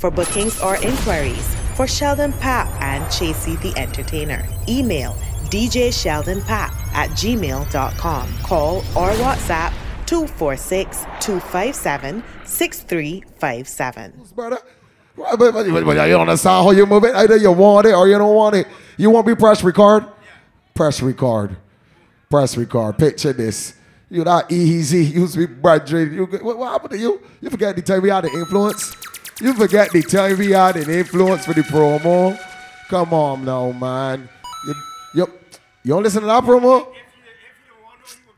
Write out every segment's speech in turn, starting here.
For bookings or inquiries for Sheldon Papp and Chasey the Entertainer, email DJ Sheldon Papp at gmail.com. Call or WhatsApp 246 257 6357. Brother. But, but, but, but you understand how you move it? Either you want it or you don't want it. You want me press record? Press record. Press record. Picture this. You not easy. You used to be brethren. You, what, what happened to you? You forget to tell me how to influence? You forget to tell me how to influence for the promo? Come on now, man. You, you, you don't listen to that promo?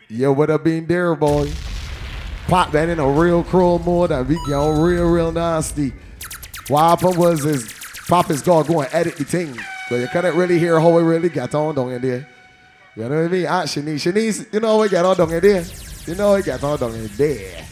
You would have been there, boy. Pop that in a real cruel mode and we get on real, real nasty. What happened was is Pop is gonna go and edit the thing. So you couldn't really hear how it really got on down in there. You know what I mean? Ah, Shanice, Shanice, you know how it got on down in there. You know how it got on down in there.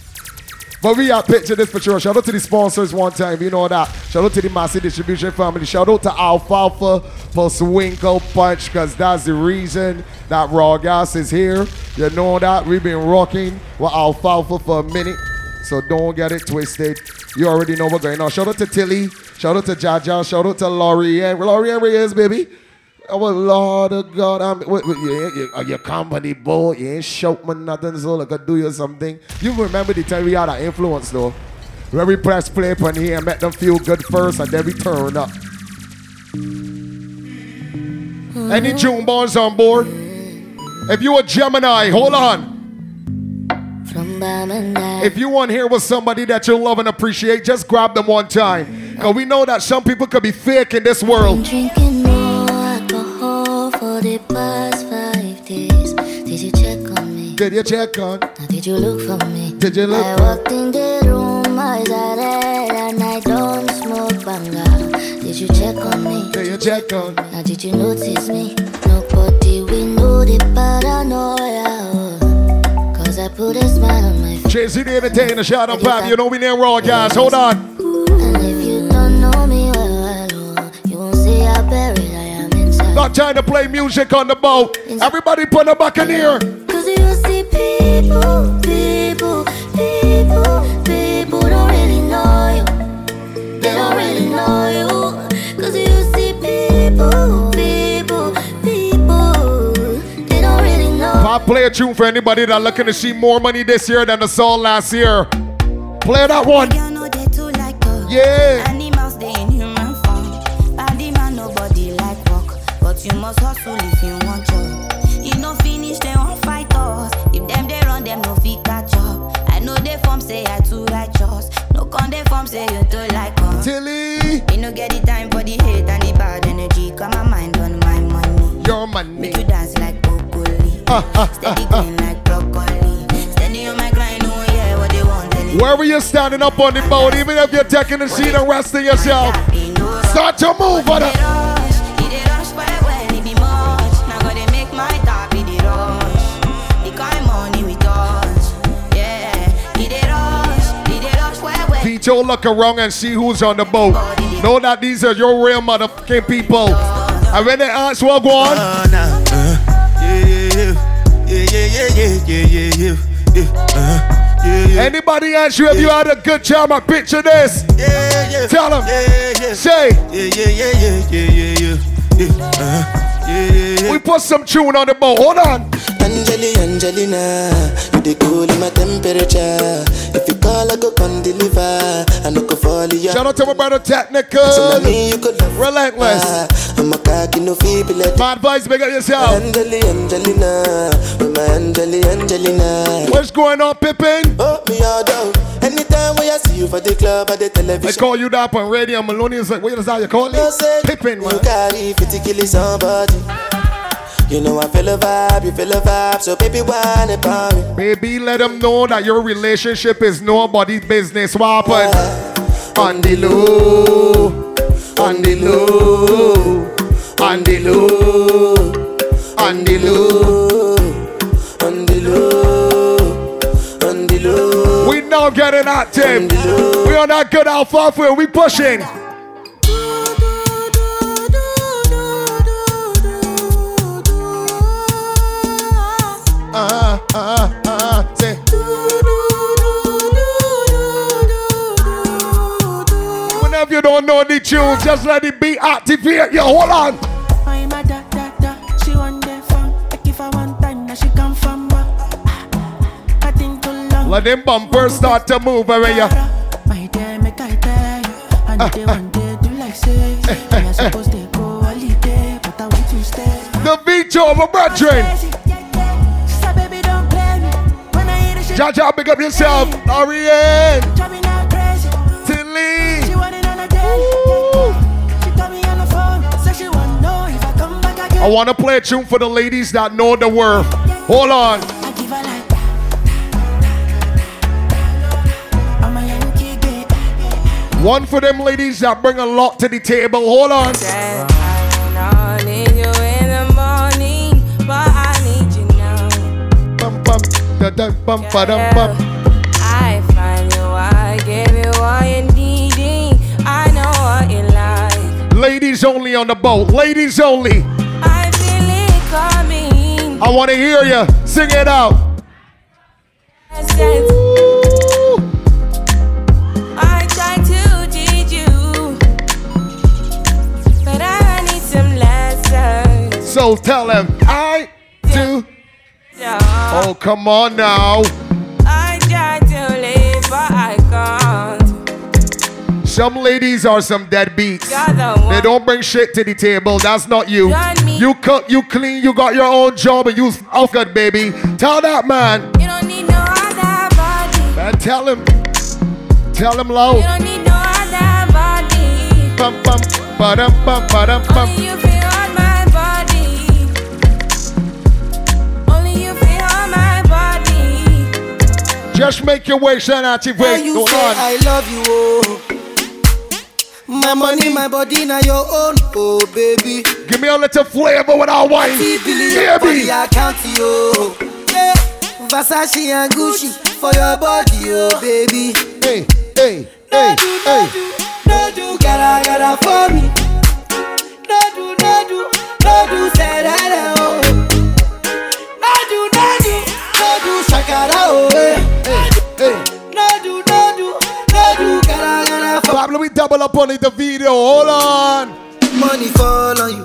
But we are picture this for sure. Shout out to the sponsors one time, you know that. Shout out to the Massive Distribution family. Shout out to Alfalfa for Swinkle Punch, because that's the reason that Raw Gas is here. You know that. We've been rocking with Alfalfa for a minute. So don't get it twisted. You already know what's going on. Shout out to Tilly. Shout out to Jaja. Shout out to Laurier. Laurier is, baby. Oh, well, Lord of God, I'm, what, what, you, your company boy, you ain't shout me nothing, so I could do you something. You remember the time we had that influence though? Where we press play on here and make them feel good first and then we turn up. Any June boys on board? If you a Gemini, hold on. If you want to hear with somebody that you love and appreciate, just grab them one time. Because we know that some people could be fake in this world. Drinking no alcohol for the past five days. Did you check on me? Did you check on? Now did you look for me? Did you look I walked in the room, eyes are red, and I don't smoke banga. Did you check on me? Did you check on? Now did you notice me? Nobody we know the paranoia. oh. Cause I put a smile on my face. Chasey the Entertainer, shout out Fab. You know we near Raw, guys. Hold on. Not trying to play music on the boat. Everybody put them back in here. Cause you see people, people, people, people don't really know you. They don't really know you. Cause you see people, people, people, they don't really know. Pop, play a tune for anybody that looking to see more money this year than the song last year. Play that one. Yeah. You must hustle if you want job. You no finish they won't fight us. If them they run them no fit catch up. I know they form say I too righteous. No con they form say you too like us. Tilly. Me no get the time for the hate and the bad energy. Got my mind on my money. Your money. Make you dance like broccoli. Steady green like broccoli. Steady on my grind, oh yeah, what they want. Wherever you're standing up on the boat, even if you're taking the seat and resting yourself, start to move on well. Vito, look around and see who's on the boat. Know that these are your real motherfucking people. And when they ask what go on, anybody ask you if you had a good time, I picture this. Tell them. Say. We put some tune on the boat. Hold on. Angeli, Angelina, you the cool in my temperature. If you call, I go come deliver. I no go fall in your Shout out to my brother Technical. So me you could love Relentless. I'm a cocky no feeble My advice, make up yourself. Angeli, Angelina, with my Angeli, Angelina. What's going on, Pippin? Oh, me all down. Anytime when I see you for the club or the television. I call you that on radio. Maloney is like, what is that you call You it? Pippin, you man. carry 50 kill somebody. You know I feel a vibe, you feel a vibe, so baby, why about me? Baby, let them know that your relationship is nobody's business. What happened? On the low, on the low, on the low, on the low. On the low, on the low. We now getting active. We on that good alfalfa. We pushing. Uh, uh, uh, say. Whenever you don't know the tune, just let it be activate. Yo, hold on. Da da. She want the fun. Like if I want time, now she come from back. I think too long. Let them bumpers start to move when you. My dear, make I tell you. Know they want to do like. Me I supposed to go holiday, but I want to stay. The beat over, brethren. She want know if I come back again. I want to play a tune for the ladies that know the word. Hold on. I give her like I'm a Yankee babe. One for them ladies that bring a lot to the table. Hold on. Da, da, bum, ba, dum, bum. I find you, I give you what you're needing. I know what you like. Ladies only on the boat. Ladies only. I feel it coming. I want to hear you. Sing it out. I try to teach you, but I need some lessons. So tell them I do. Oh, come on now. I try to live, but I can't. Some ladies are some deadbeats. The. They don't bring shit to the table. That's not you. You cook, you clean, you got your own job, and you off good, baby. Tell that man. You don't need no other body. Man, tell him. Tell him You low. don't need no other body. Bum, bum, ba-dum, bum, ba-dum, bum. Just make your out your Why way. you Go say on. I love you, oh. My money, my body, now your own, oh baby. Give me a little flavor with our wine. See billion Hear for me. the account, yo. Yeah. Versace and Gucci for your body, oh baby. Hey, hey, No hey, do, no hey. do, no do, gotta, gotta for me. No do, no do, no do, say that, oh. No do, no do, no do, shakara, oh. eh. Hey, gotta for Pablo, we double up on it, the video. Hold on. Money fall on you,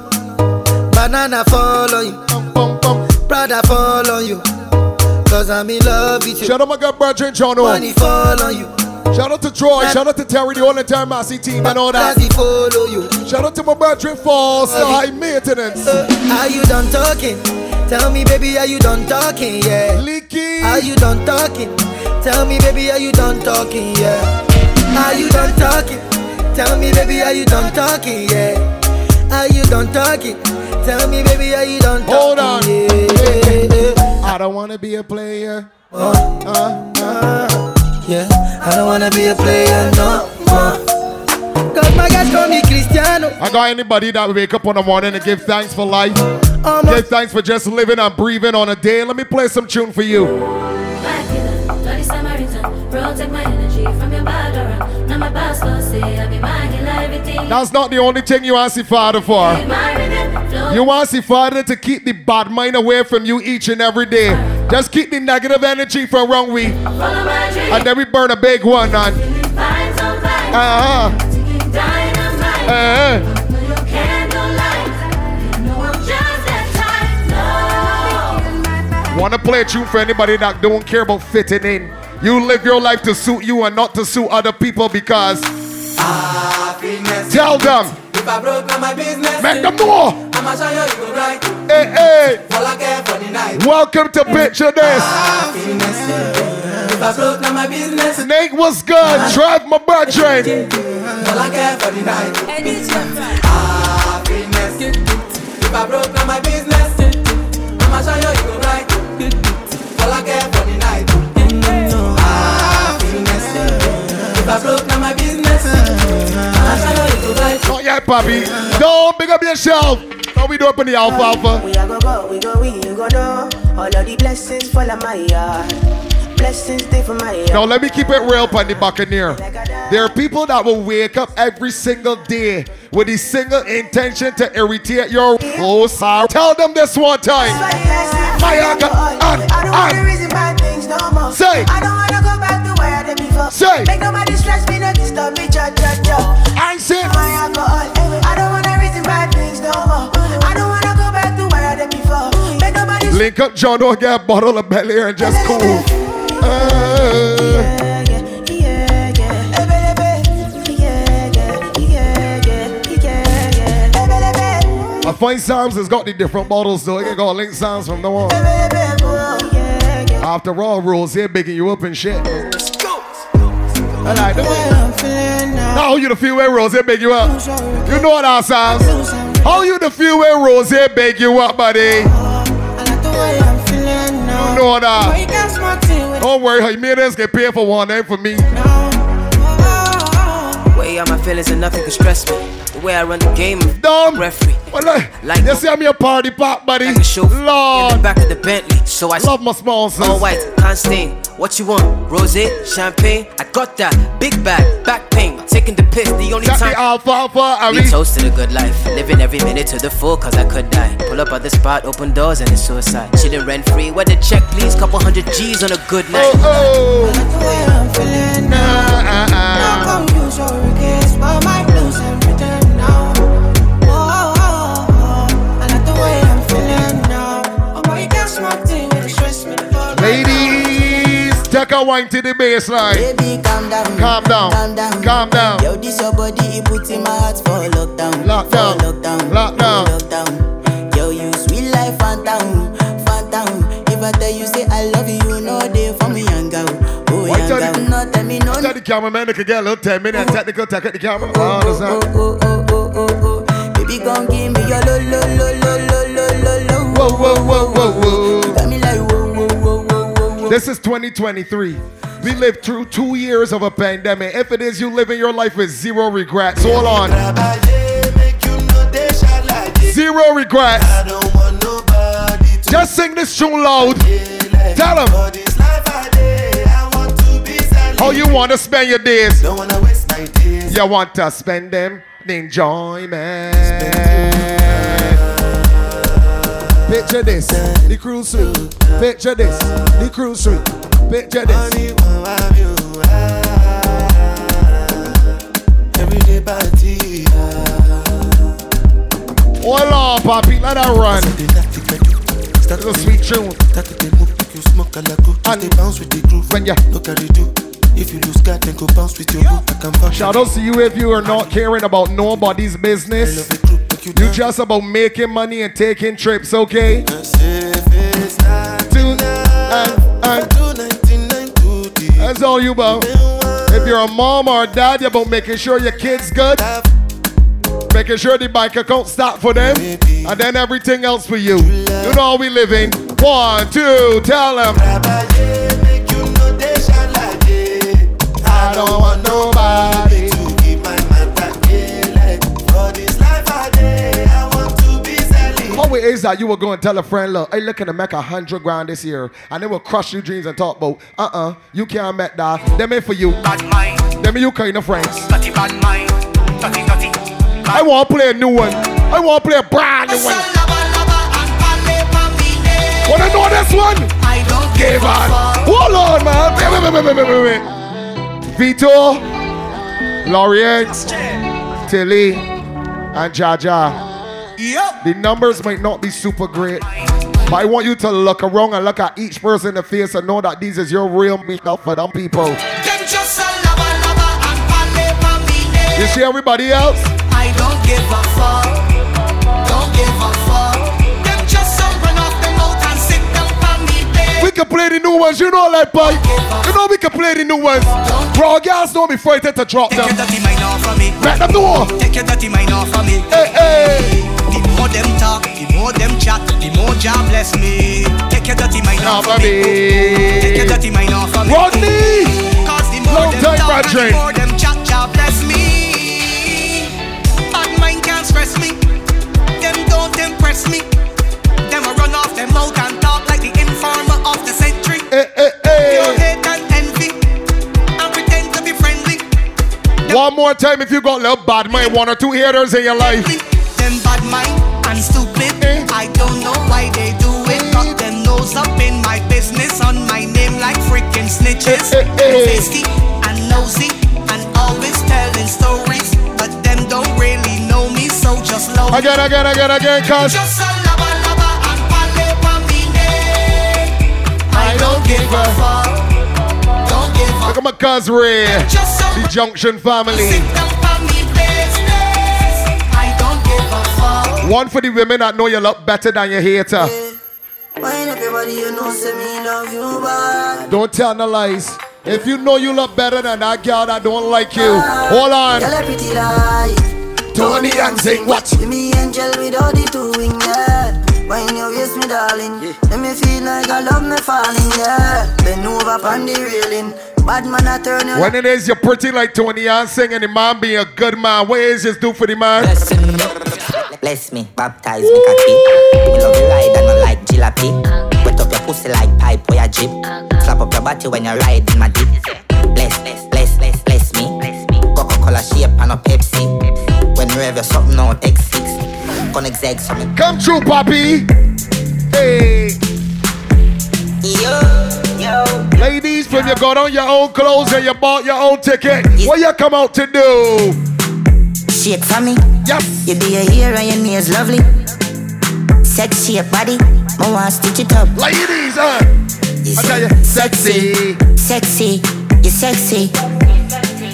banana fall on you, Bum, bum, bum. Prada fall on you. Cause I'm in love with you. Shout out to my good brother John. Money fall on you, Shout out to Troy. Shout out to Terry, the whole entire Massey team and all that. Follow you. Shout out to my brother Falls. So high maintenance. Uh, are you done talking? Tell me, baby, are you done talking? Yeah. Leaky. Are you done talking? Tell me, baby, are you done talking? Yeah. Are you done talking? Tell me, baby, are you done talking? Yeah. Are you done talking? Tell me, baby, are you done talking? Hold on. Yeah. I don't want to be a player. Uh, Uh, uh. yeah. I don't wanna be a player no more. Cause my guys call me Cristiano. I got anybody that wake up in the morning and give thanks for life. A Give thanks for just living and breathing on a day. Let me play some tune for you. Your. That's not the only thing you ask the Father for. You ask the Father to keep the bad mind away from you each and every day. Just keep the negative energy from around we. And then we burn a big one on. Uh-huh. Uh-huh. Wanna play a tune for anybody that don't care about fitting in. You live your life to suit you and not to suit other people because Happiness tell them, If I broke now my business, make them know. I'ma show you you go right. Hey, hey, All I care for the night. welcome to Picture This. Happiness. If I broke now my business, Snake was good. Drive my brethren. all I care for the night. Happiness. If I broke now my business, I'ma show you you go right. All I care for the night. Ah, Happiness. If I broke now my business, I'ma show you you go right. Not yet, Bobby. Don't big up yourself. How we do up in the alfalfa? We a go go, we go we, you go do. All of the blessings fall on my yard. Blessings stay for my yard. Now let me keep it real, Pandy Buccaneer. There are people that will wake up every single day with the single intention to irritate your host. Tell them this one time. Fire gun, Link up John, don't get a bottle of Bel Air and just cool. Uh, I find Sam's has got the different bottles though. You got link Sam's from now on. After all, rules here bigging you up and shit. I like the way. Now you the few way Rose big you up. You know what that sounds. How you the few way Rose here, big you up, buddy? You know that. Don't worry, how you made us get paid for one name for me. Way out my feelings and nothing can stress me. The way I run the game, Dumb. referee. Well, like, Like- you see I'm your party pop, buddy. Like a chauffeur in the back of the Bentley. So I love my sponsors. all white, can't stain. What you want? Rose, champagne? I got that. Big bag, back pain. Taking the piss, the only Got time. the alfalfa, I We mean. toasted a good life, living every minute to the full, cause I could die. Pull up at the spot, open doors, and it's suicide. Chilling rent free, where the check, please? Couple hundred G's on a good night. Oh, oh. Nah, uh, uh. Ladies, take a wine to the baseline. Baby, calm down. Calm down. Calm down. Calm down. Yo, this your body, it puts in my heart for lockdown. Lockdown. For lockdown. Lockdown. Lockdown. Yo, you sweet life, phantom. Phantom. If I tell you, say I love tell me, no, Tell the cameraman they could get a little 10 minute technical tech at the camera. Oh, oh, I oh, oh, oh, oh, oh, oh. Baby, gon' give me your lo, lo, lo, lo, lo, lo, lo, lo. Whoa, whoa, whoa, whoa, whoa. Got me like, whoa, whoa, whoa, whoa, whoa, whoa. This is 2023. We lived through two years of a pandemic. If it is you living your life with zero regrets, hold on. Zero regrets. Just sing this tune loud. Tell them how you want to spend your days. Don't wanna waste my days. You want to spend them in enjoyment. Picture this, the cruise suite. Picture this, the cruise suite. Picture this. Money won't have you. Everyday party. Hold on, Poppy, let her run. They like to get you. Start It's a sweet tune. Start to move, make you smoke a lago. And- Just bounce with the groove. When ya- no carry do. If you lose God, then go bounce with your boo. I can bounce. Shout out to you if you are not caring about nobody's business. the group, make you just about making money and taking trips, okay? If it's not Do- enough, and- and- do 99 to the That's all you about. If you're a mom or a dad, you're about making sure your kids good, making sure the bank account stop for them, and then everything else for you. You know how we living. One, two, tell them. Want nobody to keep my matter like For this life I day, I want to be selling. How it is that you will go and tell a friend, look, I looking to make a hundred grand this year, and they will crush your dreams and talk about, uh-uh, you can't make that. Them ain't for you. Bad mind, Them you kind of friends. dirty bad mind, dirty dirty. I want to play a new one. I want to play a brand new one. Wanna know this one? I don't Give on. Hold on, man. Wait, wait, wait, wait, wait, wait, wait. Vito, Laureate, Tilly, and Jaja. Yep. The numbers might not be super great, but I want you to look around and look at each person in the face and know that these is your real makeup for them people. Them just a lover, lover and me. You see everybody else? I don't give a fuck. Can play the new ones, you know like, boy. You know we can play the new ones. Bro, girls don't be frightened to drop Take them. your dirty mind off of me. Let them know. Take your dirty mind off of me. Hey, hey. The more them talk, the more them chat, the more Jah bless me. Take your dirty mind off of me. Take your dirty mind off of me. Rodney. Cause the more Long them time, talk the more them chat, Jah bless me. Bad mind can't stress me. Them don't impress me. Them run off them mouth and the. Hey, hey, Pure hate and envy. And pretend to be friendly. One more time if you got little bad mind, one or two haters in your life. Them bad mind and stupid. I don't know why they do it. Got them nose up in my business on my name like freaking snitches. Eh, eh, eh. Tasty and nosy and always telling stories. But them don't really know me, so just love me. Again, again, again, again, cause Just a lover, give a fuck. Don't give a Look at my cuz Ray. The Junction family. I don't give a fuck. One for the women that know you look better than your hater. Wine up your body, you know, say me love you bad. Don't tell no lies. If you know you look better than that girl that don't like you, ah. hold on. Girl, a pretty lie. Tony and sing what? Give me angel without the two wing, yeah. Wine your waist, me darling. Let me feel like I love me falling, yeah. Bend over on the railing. Bad man, I turn you. When it is you're pretty like Tony and sing and the man be a good man, what is this do for the man? Bless me, Bless me. baptize me cocky. Me love you ride and I like jalopy. Wet up your pussy like pipe or your jeep. Slap up your body when you ride in my deep. Bless, bless, bless, bless, bless me. Coca-Cola shape and a Pepsi. When you have your something out X6. Gonna exeg something. Come true, Poppy. Hey. Yo, yo. Ladies, when you got on your own clothes and you bought your own ticket, what you come out to do? Shake for me. Yes. You be your hair and your nails lovely. Sexy shape body. I want stitch it up. Ladies, uh. I tell you, sexy. Sexy. You sexy.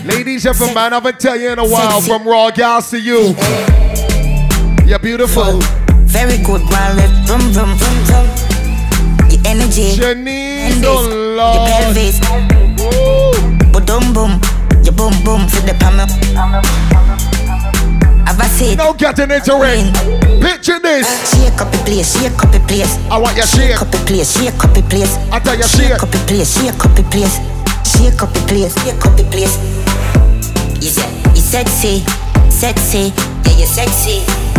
Ladies, if a man, I've been telling you in a while, from raw gals to you, you're beautiful. Very good, man. Left vroom vroom vroom vroom. The energy. Janine, oh Lord. Your pelvis. Boom boom boom. Your boom boom for the palm. Have I said? No getting into it. Picture this. Shake up the place, shake up the place. I want you shake. Shake up the place, shake up the place. I tell you shake. shake. up the place, shake up the place. Shake up the place, shake up the place. You se- you sexy, sexy, yeah, you sexy.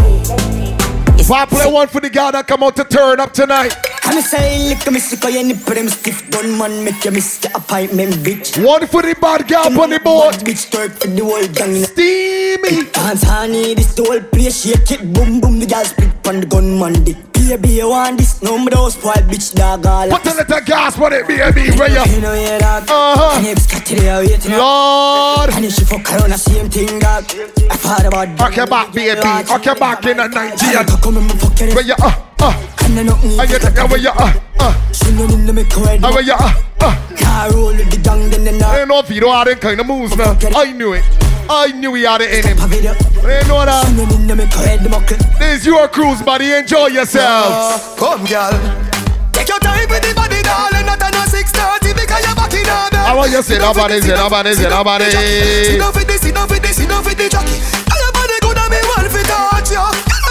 Why play one for the girl that come out to turn up tonight? I'm say lick me sick of your nipple them stiff gun man. Make you miss your appointment bitch. One for the bad girl on the board Bitch twerk for the whole gang. Steamy. Dance honey this the whole place shake it. Boom boom the girl split on the gun man. Dick Baby you want this? No me those spoil bitch dog all Put a little gas on it baby where you You? know yeah dog Uh-huh. And if Scotty they are waiting Lord. And if she fuck around the same thing dog I thought about Rock your back baby. Your back in a Nigerian Come and fuck your Where you uh uh. And I know me And you take away your uh uh. She know in the make her head where you uh. Car roll with the gang then the I don't know if you don't have them kind of moves now I knew it. I knew he had it in him. I didn't know that. This is your cruise buddy enjoy yourself. Come girl. Take your time with the body darling. Not on a 630 because you're back in a bed. I want you? To say nobody say nobody say nobody Sit down for this, sit down for this, sit down for the jockey. And your body good and me want to touch you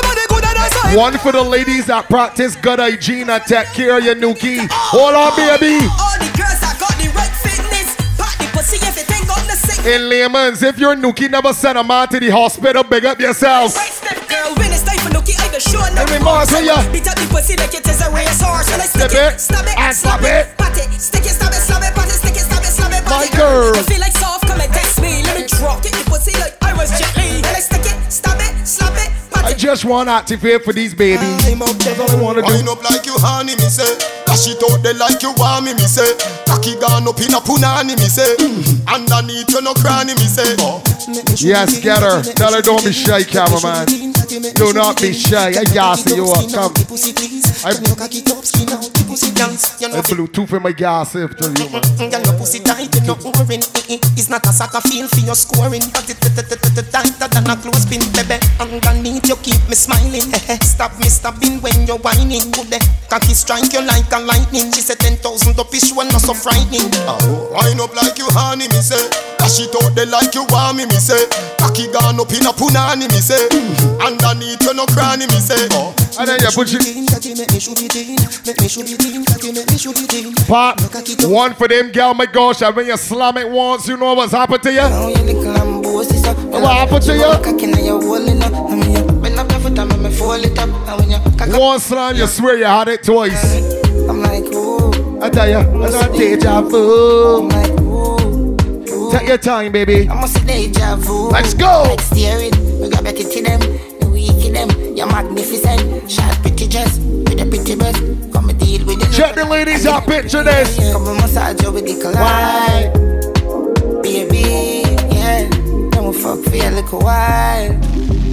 One for the ladies that practice good hygiene and take care of your nookie. Hold on, baby. All the girls that got the right fitness. The pussy if you think got the sick. In layman's, if your nookie never sent a man to the hospital, big up yourself. Right step, girl, when it's time for nookie, I just show no Let me mark for ya. Beat up the pussy like it is a racehorse. When I stick it, it, stab it, and slap it. Just want to activate for these babies. That's all I want to Wind do. up like you honey, me say. Dash it out there like you want me, me say. Cocky gone up in a punani, me say. Underneath you no cranny, me say. Yes, get her. Tell her don't be shy, cameraman. Do not be shy. I gas you up. Come. I, I Bluetooth in my gas after you, man. Mm-hmm. Girl, your pussy tight, you no orin. Mm-hmm. It's not a soccer field for your scoring. But it tighter than a clothespin, baby. Underneath you keep me smiling. Stop me stopping when you're whining. Good day, cocky strike you like a lightning. She said ten thousand up is one not so frightening. Oh, wind up like you honey, me say. Dash it out there like you want me, me say. Cocky gone up in a punani, me say. Mm-hmm. Underneath you no cranny, me say. Oh, and then you put you. Make me should be clean, make me should be clean, make me should be clean. Pop. One for them, girl, my gosh. And when you slam it once, you know what's happened to you? What happened to you? One slam, you swear you had it twice. I'm like, ooh. I tell you, I got deja vu. Take your time, baby. I'm a deja vu. Let's go. Like steering, we got back to them, You're magnificent, pretty dress with a pretty. Come and deal with it. Check the ladies out, picture this. Come and massage you with the collide, baby. Yeah, and fuck for a little while,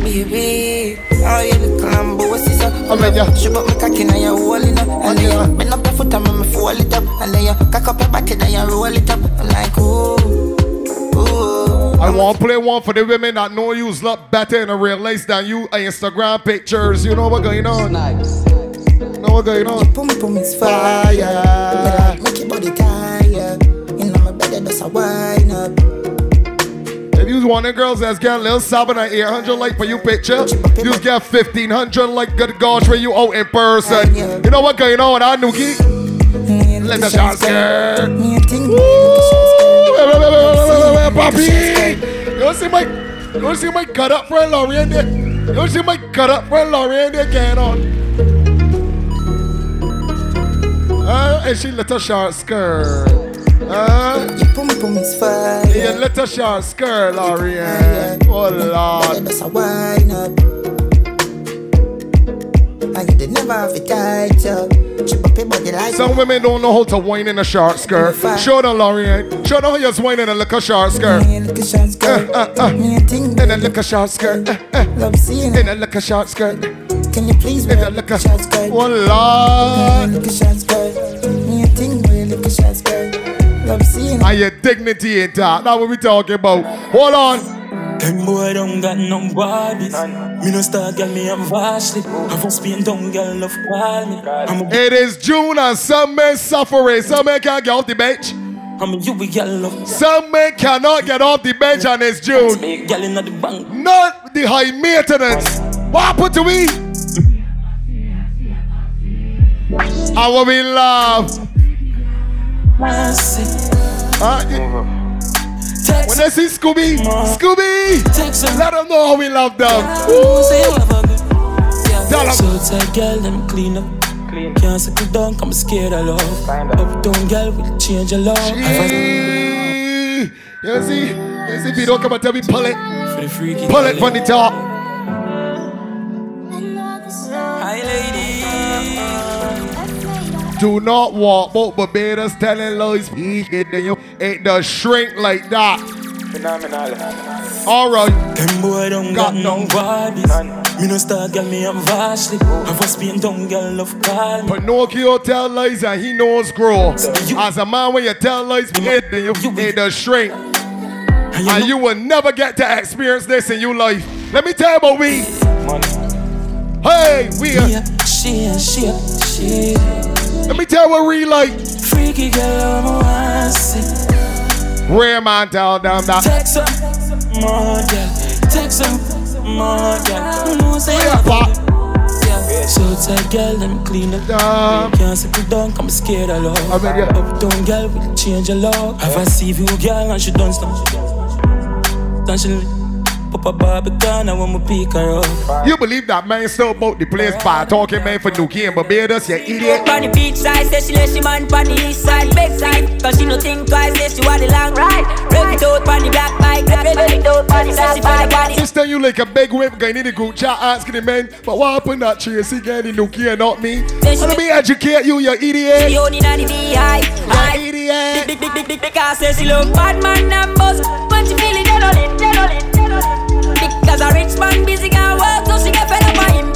baby. Oh, you look lambo, what's this? Uh? I mean, yeah. She got me cocky now you hold it up. And then you bend up your foot and make me fold it up. And then you cock up your body then you roll it up. I'm like ooh, ooh. I want to play one for the women that know you look better in a real life than you Instagram pictures. You know what going on? Nice. You know what going on? Pum pum is fire. Make your body tired. You know my body does a wine up. If you want the girls that's get a little seven or 800 like for you picture, you get 1500 like good gosh when you out in person. You know what going on, huh, Nuki? Let the shots Papi! You don't see my, you don't see my cut up friend Lorraine there? You don't see my cut up friend Lorraine there getting on? Uh, and she let her short skirt. Uh, Your pum pum is fire. yeah, let her short skirt, Lorraine. Oh, Lord. And you did never have it tight up. Chip up your body like Some women don't know how to whine in a short skirt. Show them, Lorraine. Show them how you whine in a little short skirt. Uh, uh, uh. In a little short skirt. Uh, uh. Love seeing In a little short skirt. Can you please In a little short skirt. Oh, Lord. Look a short skirt. Me a thing look a short skirt. Love seeing And your dignity in that. That's what we talking about. Hold on. Them boy don't got no bodies. Me no star girl, me am vastly. I from Spain, don't girl love call me. I'm a It is June and some men suffering. Some men can't get off the bench. I'm a you we girl love. Some men cannot get off the bench and it's June. Girl in the bank. Not the high maintenance. What happened to we? I will be love. Uh, when they see Scooby, Scooby, let them know how we love them. Tell 'em. So tight girl, them clean up. Clean. Can't settle down, come scared of love. Uptown girl will change your love. You see, you see, if you don't come and tell me, pull it, For the freaky pull it from the top. Do not walk about Barbados telling lies. He hit the- you ain't the shrink like that. Phenomenal. All right. Them boy don't got, no bodies. Me no star girl, me am vastly. I from Spain, don't girl love call me. Pinocchio tell lies and he knows grow. As a man, when you tell lies, it, then you ain't the shrink. And you will never get to experience this in your life. Let me tell you about we. Hey, we are. She she she. Let me tell what we like. Freaky girl, I'm a. Rare man tell them that. Text her, more girl. Text her, more girl. Know say Yeah, pop. So tight girl, them clean it up. Can't settle down, come scared of love. I mean, yeah. Uptown girl will change your love. Have I see you girl and she done stuff. Then she pop a Barbican and when we pick her up. You believe that man still about the place by talking man for Nuki and Barbados, you idiot. On the beach side, say she let she man on the east side, big side. Cause she no think twice, say she want the long ride. Break it out on the black bike, break it out on the black bike. This time you like a big whip guy in the group chat asking the men, but what happened that Tracy getting the Nuki and not me? Let me educate you, you idiot. She only on the beehive. You idiot. Big, big, big, big, because say she look bad man and buzz. When she feeling adrenaline, adrenaline, adrenaline. Because a rich man busy work, so she get fed up by him.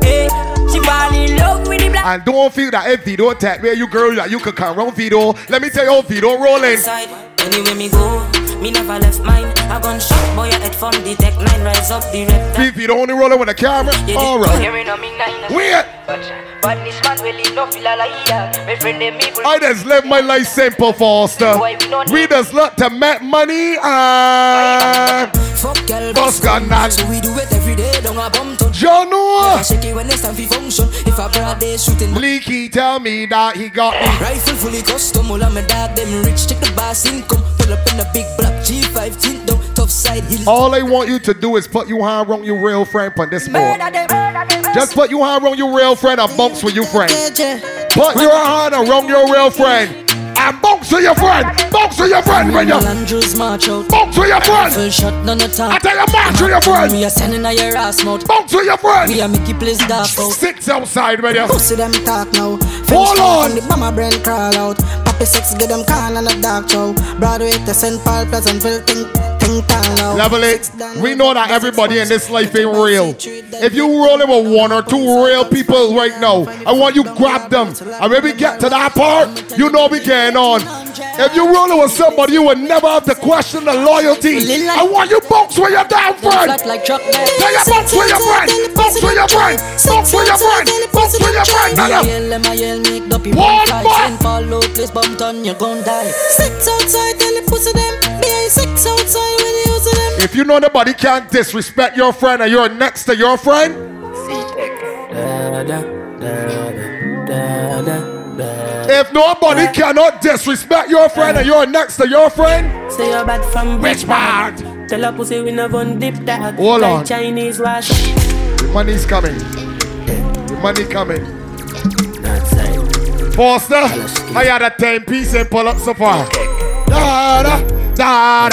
Hey, she fall in love with the black. And don't feel that if Vito tap where you girl that you could come round Vito. Let me tell you Vito rolling. Side, me go, me never left mine. I gun shot boy, head from the deck nine, rise up the reptile. Vito only rolling with a camera, alright. Weird. Uh, but this man really no feel like yeah. My friend them evil. I just live my life simple, Foster. We just look to make money and Fuck girl, Bust gun knock. So we do it every day, don't a bum to John Noah. Shake it when it's time for function. If a broad day shooting Leaky tell me that he got me. Rifle fully custom, all of my dog them rich. Check the boss income. Pull up in a big black G5 tint down, tough side hill. All I want you to do is put you hand wrong your real friend on this board. Murder them, murder them. Just put you hand wrong your real friend and bumps with your friend. Put your hand around your real friend Ah, and bounce with your friend. Bounce with your friend when you march out. bounce with your friend. Rifle shot, none of time. I tell you, march with your friend. We are sending a your ass mouth. Bounce with your friend. We are making place dark out. Six outside when you. Pussy them talk now. Hold on. The bomber brain crawl out. Papi sex get them can and a dark show. Broadway to St. Paul, Pleasantville, think. Think King Tang Level it. We know that everybody in this life ain't real. If you rolling with one or two real people right now, I want you grab them. And when we get to that part, you know we getting on. If you rolling with somebody, you will never have to question the loyalty. I want you box with your damn friend. Tell your box with your friend. Box with your friend. Box with your friend. Box with your friend. One more. Follow, please bump on, you're gon' die. Sex outside, tell the pussy them. Be sex outside If you know nobody can't disrespect your friend and you're next to your friend, if nobody cannot disrespect your friend and you're next to your friend, Say you're bad from Which part? Tell a pussy we never dip that. Hold on. Chinese wash. the money's coming. The money coming. Foster, I had a 10 piece and pull up so far. Da da da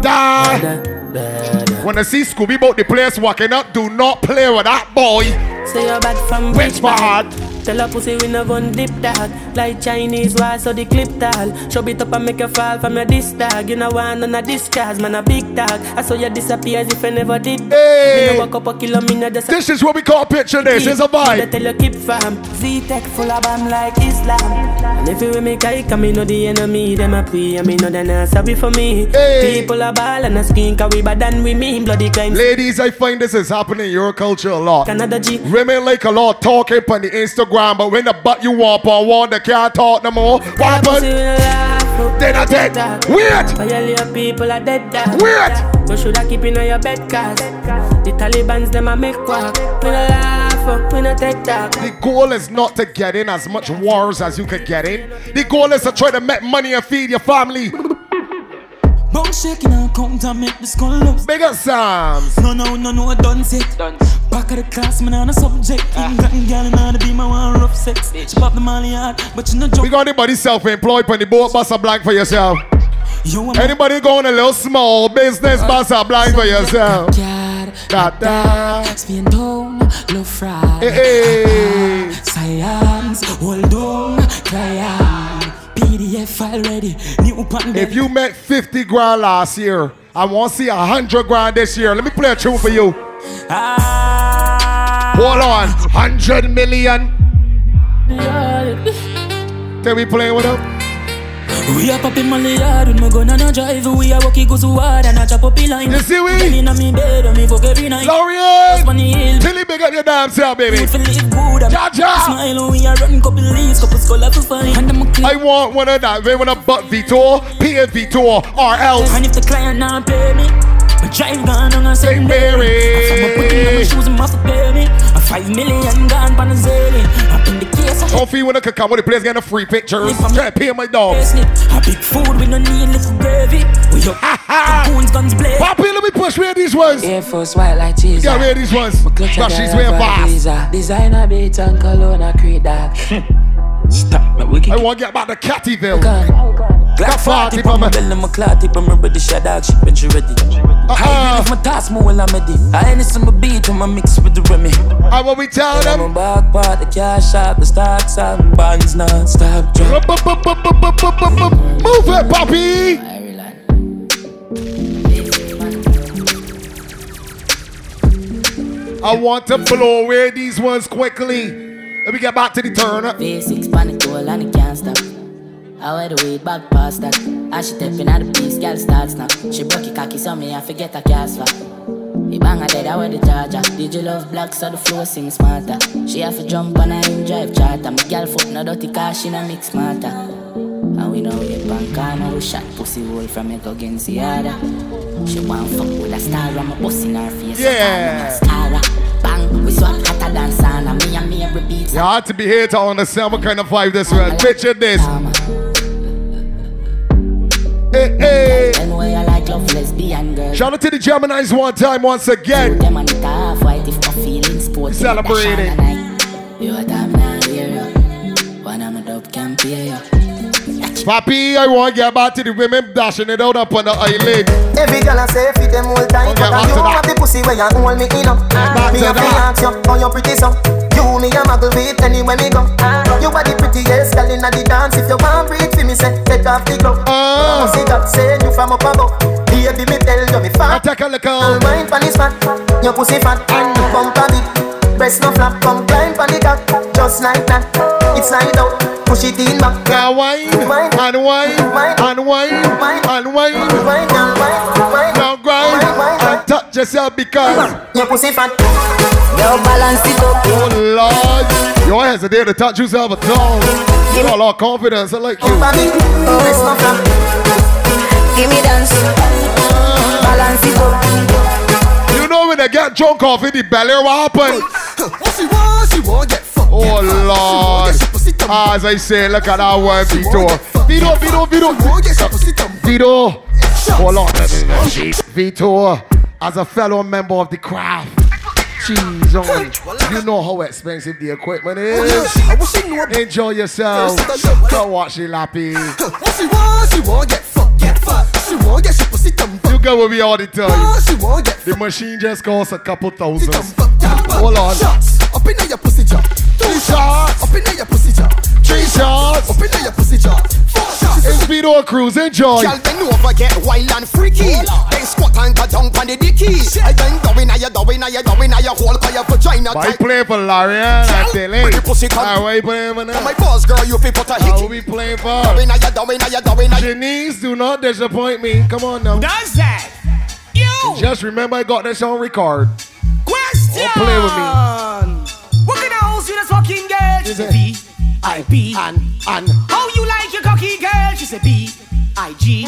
da da. When I see Scooby about the place walking up, do not play with that boy. Say you're bad from Which part? Tell a pussy we no never dip that. Like Chinese wash so the clip tall. Show it up and make you fall from your disc tag. You know one on a discharge, man a big tag. I saw you disappear as if I never did. Hey. Me no walk up a just This is what we call picture this. It's a vibe. tell you keep fam. Z-Tech full of bam like Islam. And if you make I come, me know the enemy, them a pray. And me know they not sorry for me. People are ball and a skin, cause we bad than we mean. Bloody crimes. Ladies, I find this is happening in your culture a lot. Canada G. Women like a lot talking on the Instagram, but when the butt you want on one, they can't talk no more. What happened? Then I dead. Weird. Violate people are dead dog. Weird. You shoulda keep in your bed cause the Taliban's them a make quack. We no laugh, we no take talk. The goal is not to get in as much wars as you could get in. The goal is to try to make money and feed your family. Bone shaking and count and make the skull up. Bigger Psalms. No, no, no, no, done set. Back of the class, man, on a subject. King ah. gotten gal and all the be my one rough sex. She pop the molly hard, but you know joke. We got anybody self-employed on the boat, bust a blank for yourself. Anybody going a little small business, bust a blank for yourself. Da da. Spain down, love fry. Hey, hey. Science, hold on, client. PDF file ready. New. If you made 50 grand last year, I want to see 100 grand this year. Let me play a tune for you. Ah. Hold on. 100 million. Can we play with them? We are popping Molly yard with my gun and a drive. We are walking goes hard and a chop up line. You see we? Girl inna me bed and me fuck every night. Lorien! Money hill. Eh? Tilly, big up your damn self, baby. Good for live good and Jaja. smile. and We are running couple leaves, couple skull to find. And I'm a I want one of that. They want a butt Vitor, PF Vitor, or else. And if the client not pay me, my drive gone on a St. Mary. From a putting on my shoes and my foot pay me. A five million gone pan a zillion. Up in the case of Don't feel when I could come with the place getting a free pictures. Try to pay my dog. slip. A big food we no need little gravy. We up the goons guns blaze. Poppy, let me push where these ones. Air Force white like cheese. Yeah, where these ones. Gosh, she's way fast. Designer beat and cologne a create that. Stop me wicked. I want to get back to Cattyville. Glock Got 40 40 on from my me. belly, my clot tip, I'm ready, shot dog, shit, when she ready. Uh-uh. I lift my task, more while I'm ready. I ain't some beat when I mix with the Remy. And what we tell them? I'm a back part, the cash shop, the stocks and bonds non-stop drop. Move it, Poppy. I want to blow away these ones quickly. Let me get back to the turn up. V6 panic toll and it can't stop. I wear the way back past that. As she stepping out the piece, girl starts now. She broke it cocky, so me I forget a cast for. The bang dead, I wear the charger. Did you love black, so the flow sing smarter. She have to jump on her in drive charter. My girl foot no dirty car, she no mix smarter. And we know we bank on we shot pussy hole from a go against the other. She want fuck with a star, I'm a bust in her face. Yeah. Star, bang, we swap hotter than sauna. Me and me every beat. You had to be here to understand what kind of vibe this was. Picture this. Hey, hey. And where you like love lesbian girl. Shout out to the Geminis one time, once again. Them and it half white if I'm feeling sporty. Celebrate it. You a time now hear you. One of my dope can pay you. Papi, I want to get back to the women dashing it out up on the island. Every girl I say fit them all time But back you to have the pussy where you hold me in up Me to have to that. ask you how you pretty so You me a muggle with anywhere me go You are the prettiest girl inna the dance If you want breathe for me say take off the glove uh. See that say you from up above Baby, me tell you me fat. Take a look I'll wine pon this fat. Your pussy fat and your bumper big. Breast no flap, come climb pon the cock, just like that. It's slide out, push it in back. Now wine, wine, and wine, and wine, and wine. Wine, girl, wine, wine. Now grind and touch yourself because your pussy fat. Yo, balance it up. Oh Lord, you ain't hesitate to touch yourself at all. You got a lot of confidence. I like you. Breast no flap. Give me dance. Balance it up. You know when they get drunk off in the belly, what happen? What she want, she want get fucked. Oh Lord. As I say, look at that one, Vito. Vito, Vito, Vito. Vito. Hold on. Vito, as a fellow member of the craft. Jeez, oh, on. You know how expensive the equipment is. Enjoy yourself. Go watch the lappy. What she want, she want get fucked, get fucked. She want get she pussy dumb. You go with me all the time. She want get The machine just costs a couple thousand. Hold on. shots up in your pussy jaw. Two shots up in your pussy jaw. Three shots up in your pussy jaw. Four shots. It's Vito Cruise. Enjoy. Girl, bend over, get wild and freaky. Then squat and go down on the dicky. I then go in, I go in, I go in, I hole by your vagina. Why play for Larian and Tilly? Ah, why play for now? My boss girl, you fi put a How hickey. we play for? Go in, I go in, I go in, I Janice, do not disappoint me. Come on now. Does that? You. Just remember I got this on record. Question. Don't play with me. What kind of house you this fucking girl? She I B. And, and. How you like your cocky girl? She said B, I G.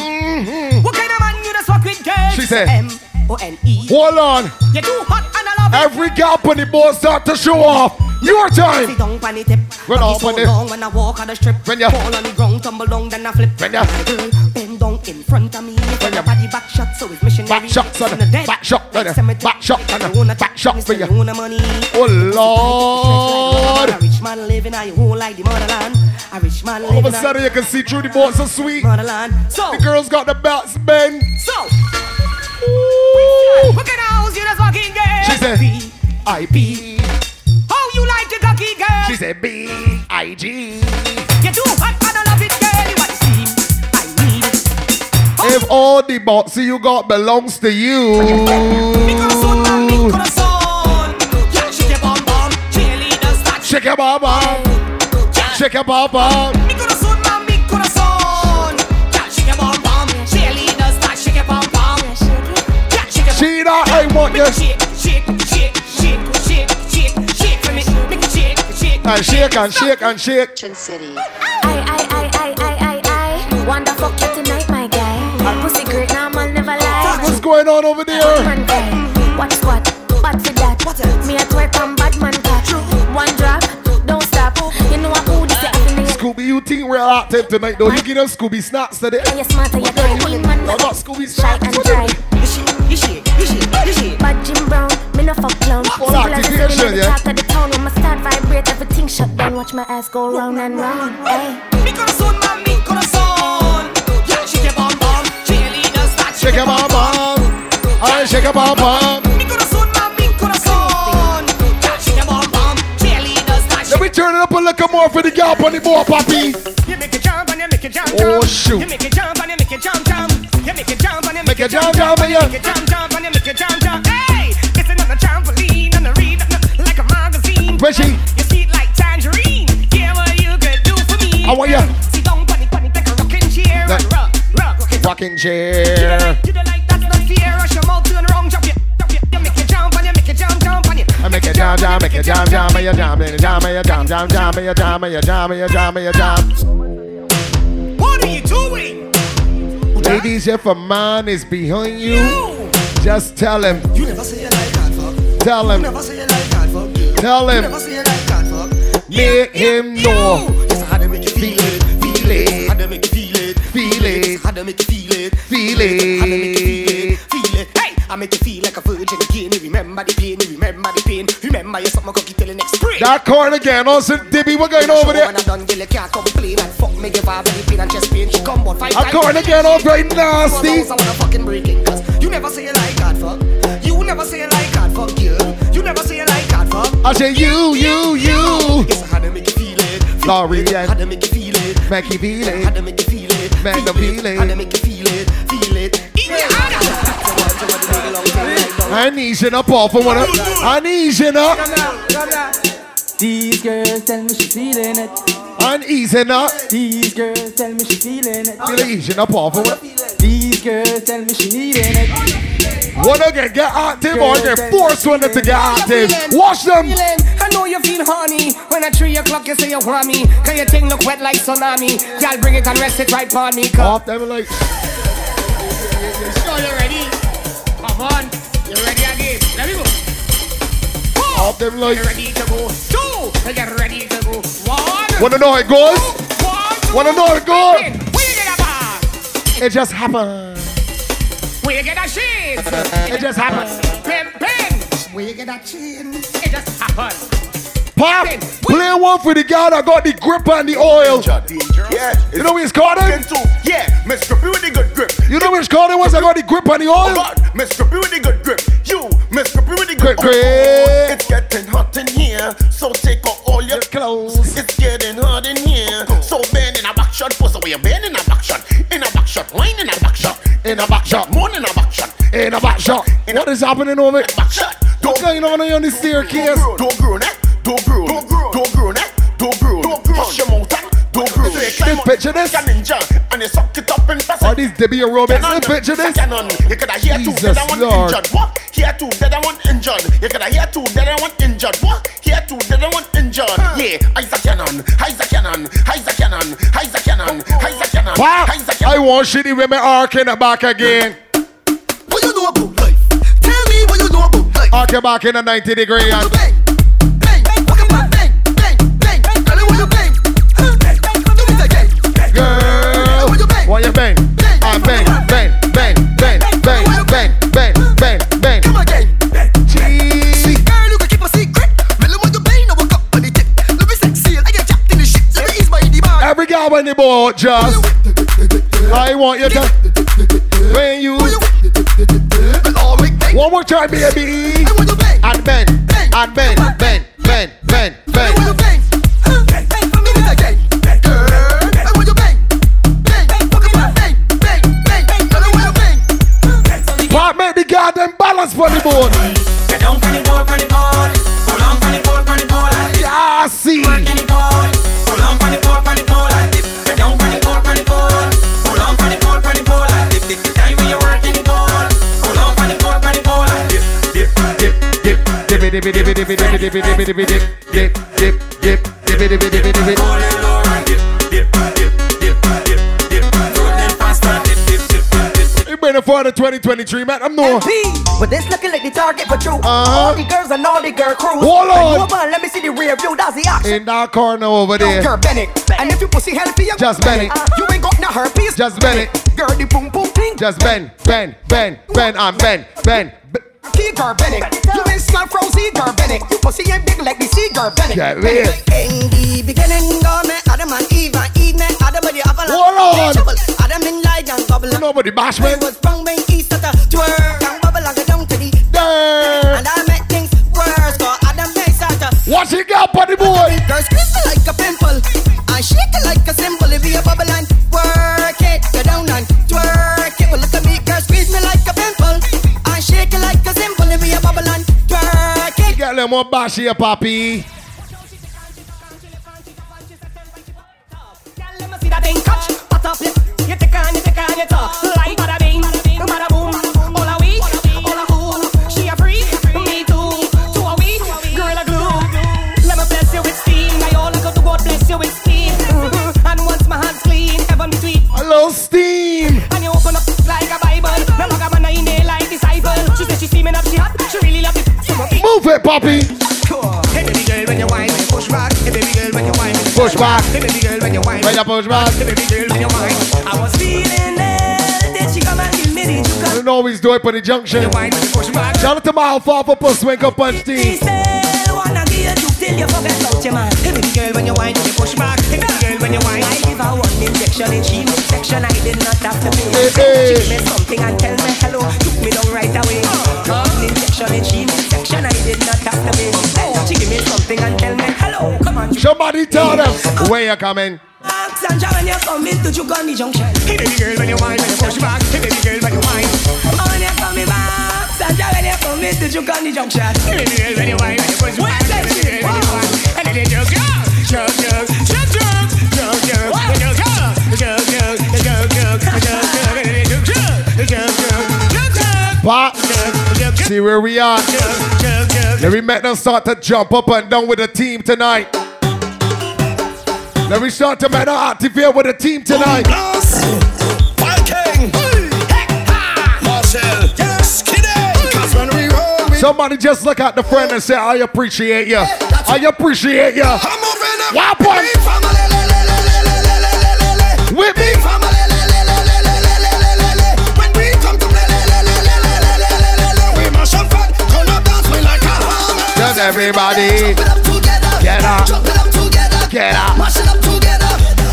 What kind of man you this fuck with girl? Mm-hmm. She said- M O N E. Hold on. You're too hot and I love it. Every gap on the board start to show off. Your time. Sit down on the tip. When Cocky up so the- long when I walk on the strip. When ya- fall on the ground, tumble down, then I flip. When ya- Girl, bend down in front of me. So it's missionary. Back shot. The dead. Back shot, son. Back shot, son. Back shot for oh, you. Oh Lord. A rich man living on your whole like the motherland. A rich man living. All of a sudden you can see through the board so sweet. motherland. So, The girls got the belts bend. so. What kind of house you this fucking girl? She said, B, I B. How you like the cocky girl? She said B I G. You're too hot I love it, girl. You If all the boxy you got belongs to you. Shake your bum bum. Shake your bum bum. Shake your bum bum. Mi corazón, mami, corazón. Yeah, shake your bum bum. Cheerleaders start shake your bum bum. Yeah, shake your She that I want you. Shake, shake, shake, shake, shake, shake, shake for me. Make it shake, shake. And shake and shake and shake. I, I, I, I, I, I, I. You tonight. Pussy great, now I'll never lie. What's going on over there? Man guy, watch squat, bad for that. Me a twerk on bad man cock. One drop, don't stop. You know I ooh this your in Scooby, you think we're active tonight though? You give them Scooby snacks today. And you smarter, you kind mean man. I got Scooby Shy snacks. and What dry. You shake, you shake, you shake, you shake. Bad Jim Brown, me no fuck clown. Full Simple as activation, living in the yeah. top of the town. When my start vibrate, everything shut down. Watch my ass go round and round. Hey. Mi corazón, mami, corazón. Shake your bum bum. I shake your bum bum. Mi corazón, mami, corazón. Yeah, shake your bum bum. Cheerleaders start Let me turn it up a little more for the gal on the board, papi. You make it jump and you make it jump, jump. Oh, jump. shoot. You make it jump and you make it jump, jump. You make it jump and you Make make it jump, jump, jump. jump, And you yeah. make it jump, jump and you make it jump, jump. Hey, it's another trampoline and a read like a magazine. Reggie. You see it like tangerine. Yeah, what you could do for me. How are ya? Rock, rock it. Rocking chair. You don't like that's not fear. Rush your mouth to the wrong. You, jump, you, you make it jump and you make it jump, jump and you. Make it make it. What are you doing? Ladies, if a man is behind you, just tell him. You never say you like hard fuck. Tell You him. never say you like hard fuck. Tell You him. never say you like hard fuck. Make him know. Yes, how make you Feel it, Feel how to make you feel it. it, feel it. Hey, I make you feel like a virgin again. You remember the pain, you remember the pain. Remember you something cookie till the next spring. That corn again. Oh, also, Dibby, what going over there? When I done, you can't complain and fuck me, give her belly pain and chest pain. She come about five That corn again, oh, all right nasty. I wanna fucking break it, cause you never say you like hard fuck. You never say you like hard fuck, girl. You never say you like hard fuck. I say you, you, you. Yes, how to make you feel it. Laurie How and to make you feel it. make you feel it. to make you feel it. Make them feel it. How to make you feel it. Feel it. I need you up off of one. I need you up. These girls tell me she's feeling it. And easing up. These girls tell me she's feeling it. Feel easing up off of one. These girls tell me she needing it. Wanna get get active or get forced one to get active. Watch them. I know you feel horny when at 3 o'clock you say you want me. Cause your thing look wet like tsunami. Y'all bring it and rest it right on me. Off them like. So you ready? Come on. You ready again? Let me go. Off them like. You ready to go? Two. Get ready to go. One. Wanna know how it goes? One. Wanna know how it goes? Where you get a bar? It just happened. Where you get a shit? It just happened. Pin, pin. Where you get a chin? It just happened. Pop, play one for the guy that got the grip and the oil. Yeah. You know what it's called? Him? Yeah, Mr. B with the good grip. You know what it's called? Him once I got the grip and the oil. Oh God, Mr. B with the good grip. You, Mr. B with the good grip. It's getting hot in here, so take off all your clothes. It's getting hot in here, so bend in a back shot. Pose away, bend in a back shot. In a back shot, wine in a back shot. In a back shot, more in a back shot. In a back shot. What is happening over there? Back shot. What's going on on the staircase? Don't grow? Don't grow, don't grow, don't grow, eh? Don't grow, don't grow. Hush your mouth, eh? Don't. This picture this? And you suck it up and pass it. Are these Debbie aerobics? This picture this? Cannon. You could have hear two Jesus dead and one Lord. injured. What? Hear two dead and one injured. You could hear two dead and one injured. What? Hear two dead and one injured. Yeah, Isaac Cannon, Isaac Cannon, Isaac Cannon, Isaac Cannon, Isaac Cannon, Wow. Isaac Cannon. I want shitty women arcing it back again. What you know about life? Tell me what you know about life. Arc it back in a 90 degree. And Every when the boat just. I want you to. When you. One more time, baby. And bend, and bend, bend, bend, bend, bend. Pop, make the goddamn balance for the board. Dip dip dip dip dip dip dip dip dip, dip, dip, dip, dip dip dip dip. You bring it for the 2023, man. I'm no. But this looking like the target for true. Uh-huh. All the girls and all the girl crews. Hold on. Woman, let me see the rear view. That's the action. In that corner over there. Girl, Bennett. And if you pussy healthy, you Just bend it. You ain't got no herpes. Just bend it. Girl, the boom boom thing. Just bend, bend, bend, bend, and bend, bend. b- Key girl Bennett. You ain't smell frozen girl Bennett. You pussy ain't big like the sea girl Bennett. Get real. In the beginning, God met Adam and Eve and Eve met Adam with the apple. and Hold on. trouble. Adam in light and bubble. Nobody bash me. I was sprung by east at the twerk and bubble and go down to the There. And I make things worse for Adam makes at the Watch it go, buddy boy. Girl squeeze me like a pimple and shake it like a symbol. It be a bubble and thing catch. Hot up, you you take on, you take on, you talk. Like Move it, papi. Hey baby girl, when you whine, push back. Hey baby girl, when you whine, Push back. Hey baby girl, when you whine, When you push back. Hey baby girl, when you whine. I was feeling it, then she come and give me the juke. I don't always do it for the junction. Shout out to my alfalfa puss, up punch team. Hey baby girl, when you whine, you push back. When you whine, I give her one injection in she section. I did not have to pay. Hey. She me something and tell me hello. Took me down right away. One injection in she section. I did not have to pay. Oh, she give me something and tell me hello. Come on. Somebody tell them where you coming. Sandra, when you come into Chugani Junction. Hey baby girl, when you whine, when you push back. Hey baby girl, when you whine. Oh, when you coming back. Sandra, when you come into Chugani Junction. Hey baby girl, when you whine, when you push back. Hey baby girl, when you whine. And then you jug, jug, jug, But see where we are. Let me make them start to jump up and down with the team tonight. Let me start to make them activate with the team tonight. Viking, Marshall, yes, Kiddy. Cause when we roll, we Somebody just look at the friend and say, I appreciate you. I appreciate you. Wap one. With me. Everybody. Get up. Get up. Mash it up together,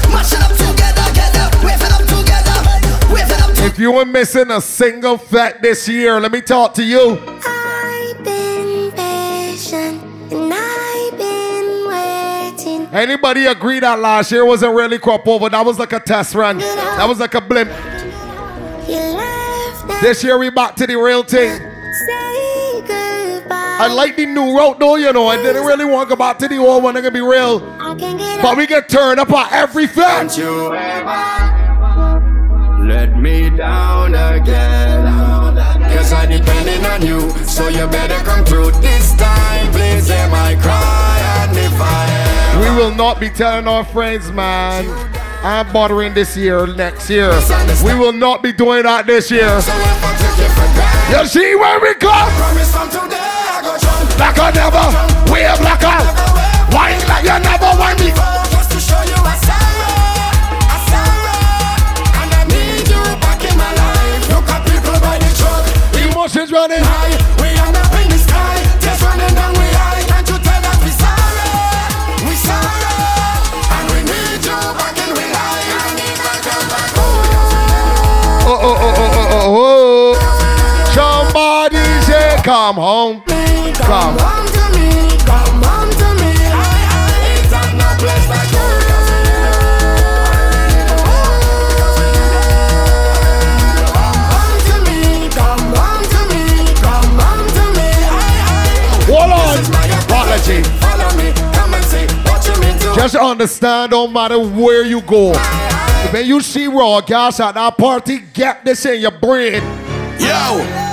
mash it up together, get up, wave it up together, wave it up If you were missing a single fat this year, let me talk to you. I've been patient and I've been waiting. Anybody agree that last year wasn't really crop over? That was like a test run. That was like a blimp. This year we back to the real thing. Say goodbye. I like the new route though, you know. I didn't really want to go back to the old one. I'm gonna be real. I can get But we get turned up on everything. you let me down again. Cause I depending on you, so you better come through this time. Please hear my cry and if I We will not be telling our friends, man. I'm bothering this year, next year. We will not be doing that this year. You see where we go? today I go jump. Blacker never, we are blacker. Wine like you never want me. Just to show you a come home. Come. Come to me, come home to me. It's not no place like home home. Hold on. Apology. Follow me, come and see what you mean to. Just understand, don't matter where you go. When you see raw gas at that party, get this in your brain. Yo,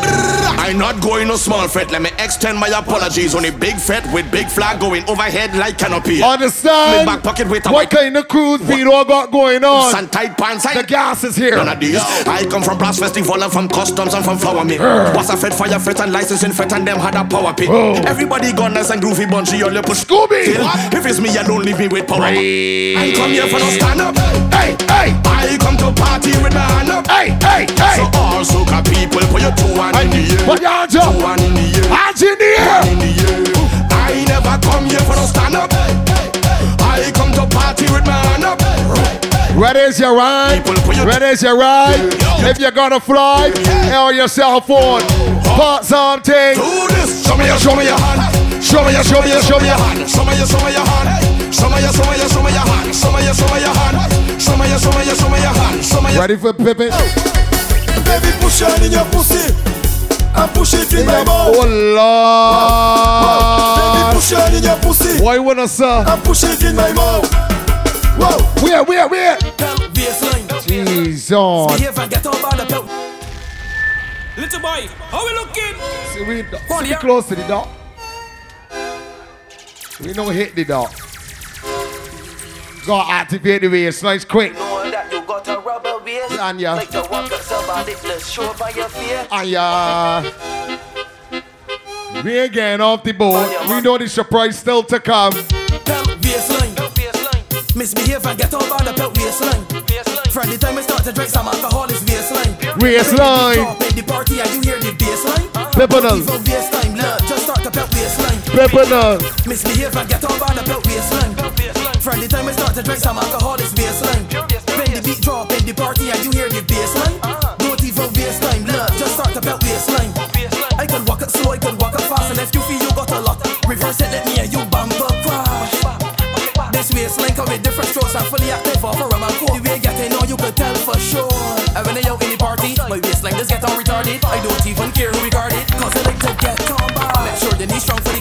I'm not going no small fret. Let me extend my apologies on a big fret with big flag going overhead like canopy. Understand? Me back pocket with a What kind of cruise Vito got going on? Sun tight pants. The gas is here. None of these. I come from Brass Festival and from customs and from Flower Mill. Was a fed fire fret and licensing fret and them had a power pit. Oh. Everybody gone nice and groovy bunchy all you push Scooby. Till, If it's me alone, leave me with power. Breathe. I come here for no stand up. Hey, hey, I come to party with my hand up. hey, hey, hey. So all soca people put your two hand in the air. Put your hands up. Hand in the air. Hands in the air. in the air. I never come here for no stand up. I come to party with my hand up. Ready is your ride. People put your- Ready is your ride. If you're gonna fly, on your cell phone. Put something. Do this. Show me your, show me your hand. Show me your, show me your, show me your. hand. Show me your, show me your hand. Show me your, show me your, show me your hand. Show me your, show me your hand. Show me your, show me your, show me your hand. Show me your. Ready for Pippin? Baby, push your in your pussy. And push it in my mouth. Oh Baby, Lord. push your hand in your pussy. Why you wanna sir? And push it in my mouth. Whoa. Where, where, where? Baseline. Jesus. Behave and get over the belt. Little boy, how we looking? See, we, on, see, yeah. close to the dog. We don't hit the dog. Gotta activate the waistline quick. Know got a rubber waist. And yeah. Like the walk up somebody, let's show by your fear. And uh, we ain't getting off the boat. We know the surprise still to come. Belt baseline. Misbehave and get over the belt baseline. From the time we start to drink some alcohol, it's baseline. Waistline. Drop in the party and you hear the baseline. Peppernuts. From baseline, look, just start the belt baseline. Peppernuts. Misbehave and get over the belt baseline. From the time we start to drink some alcohol, it's baseline. When the beat drop in the party and you hear the bass line, uh-huh. don't even waste time, blood, just start about waistline. I can walk up slow, I can walk up fast, and if you feel you got a lot, reverse it, let me and you bumper crash. This waistline come with different strokes, I'm fully active for a man The way getting on, you could tell for sure. And when I out in the party, my waistline just get all retarded. I don't even care who regard it, cause I like to get on by. Make sure the knees strong for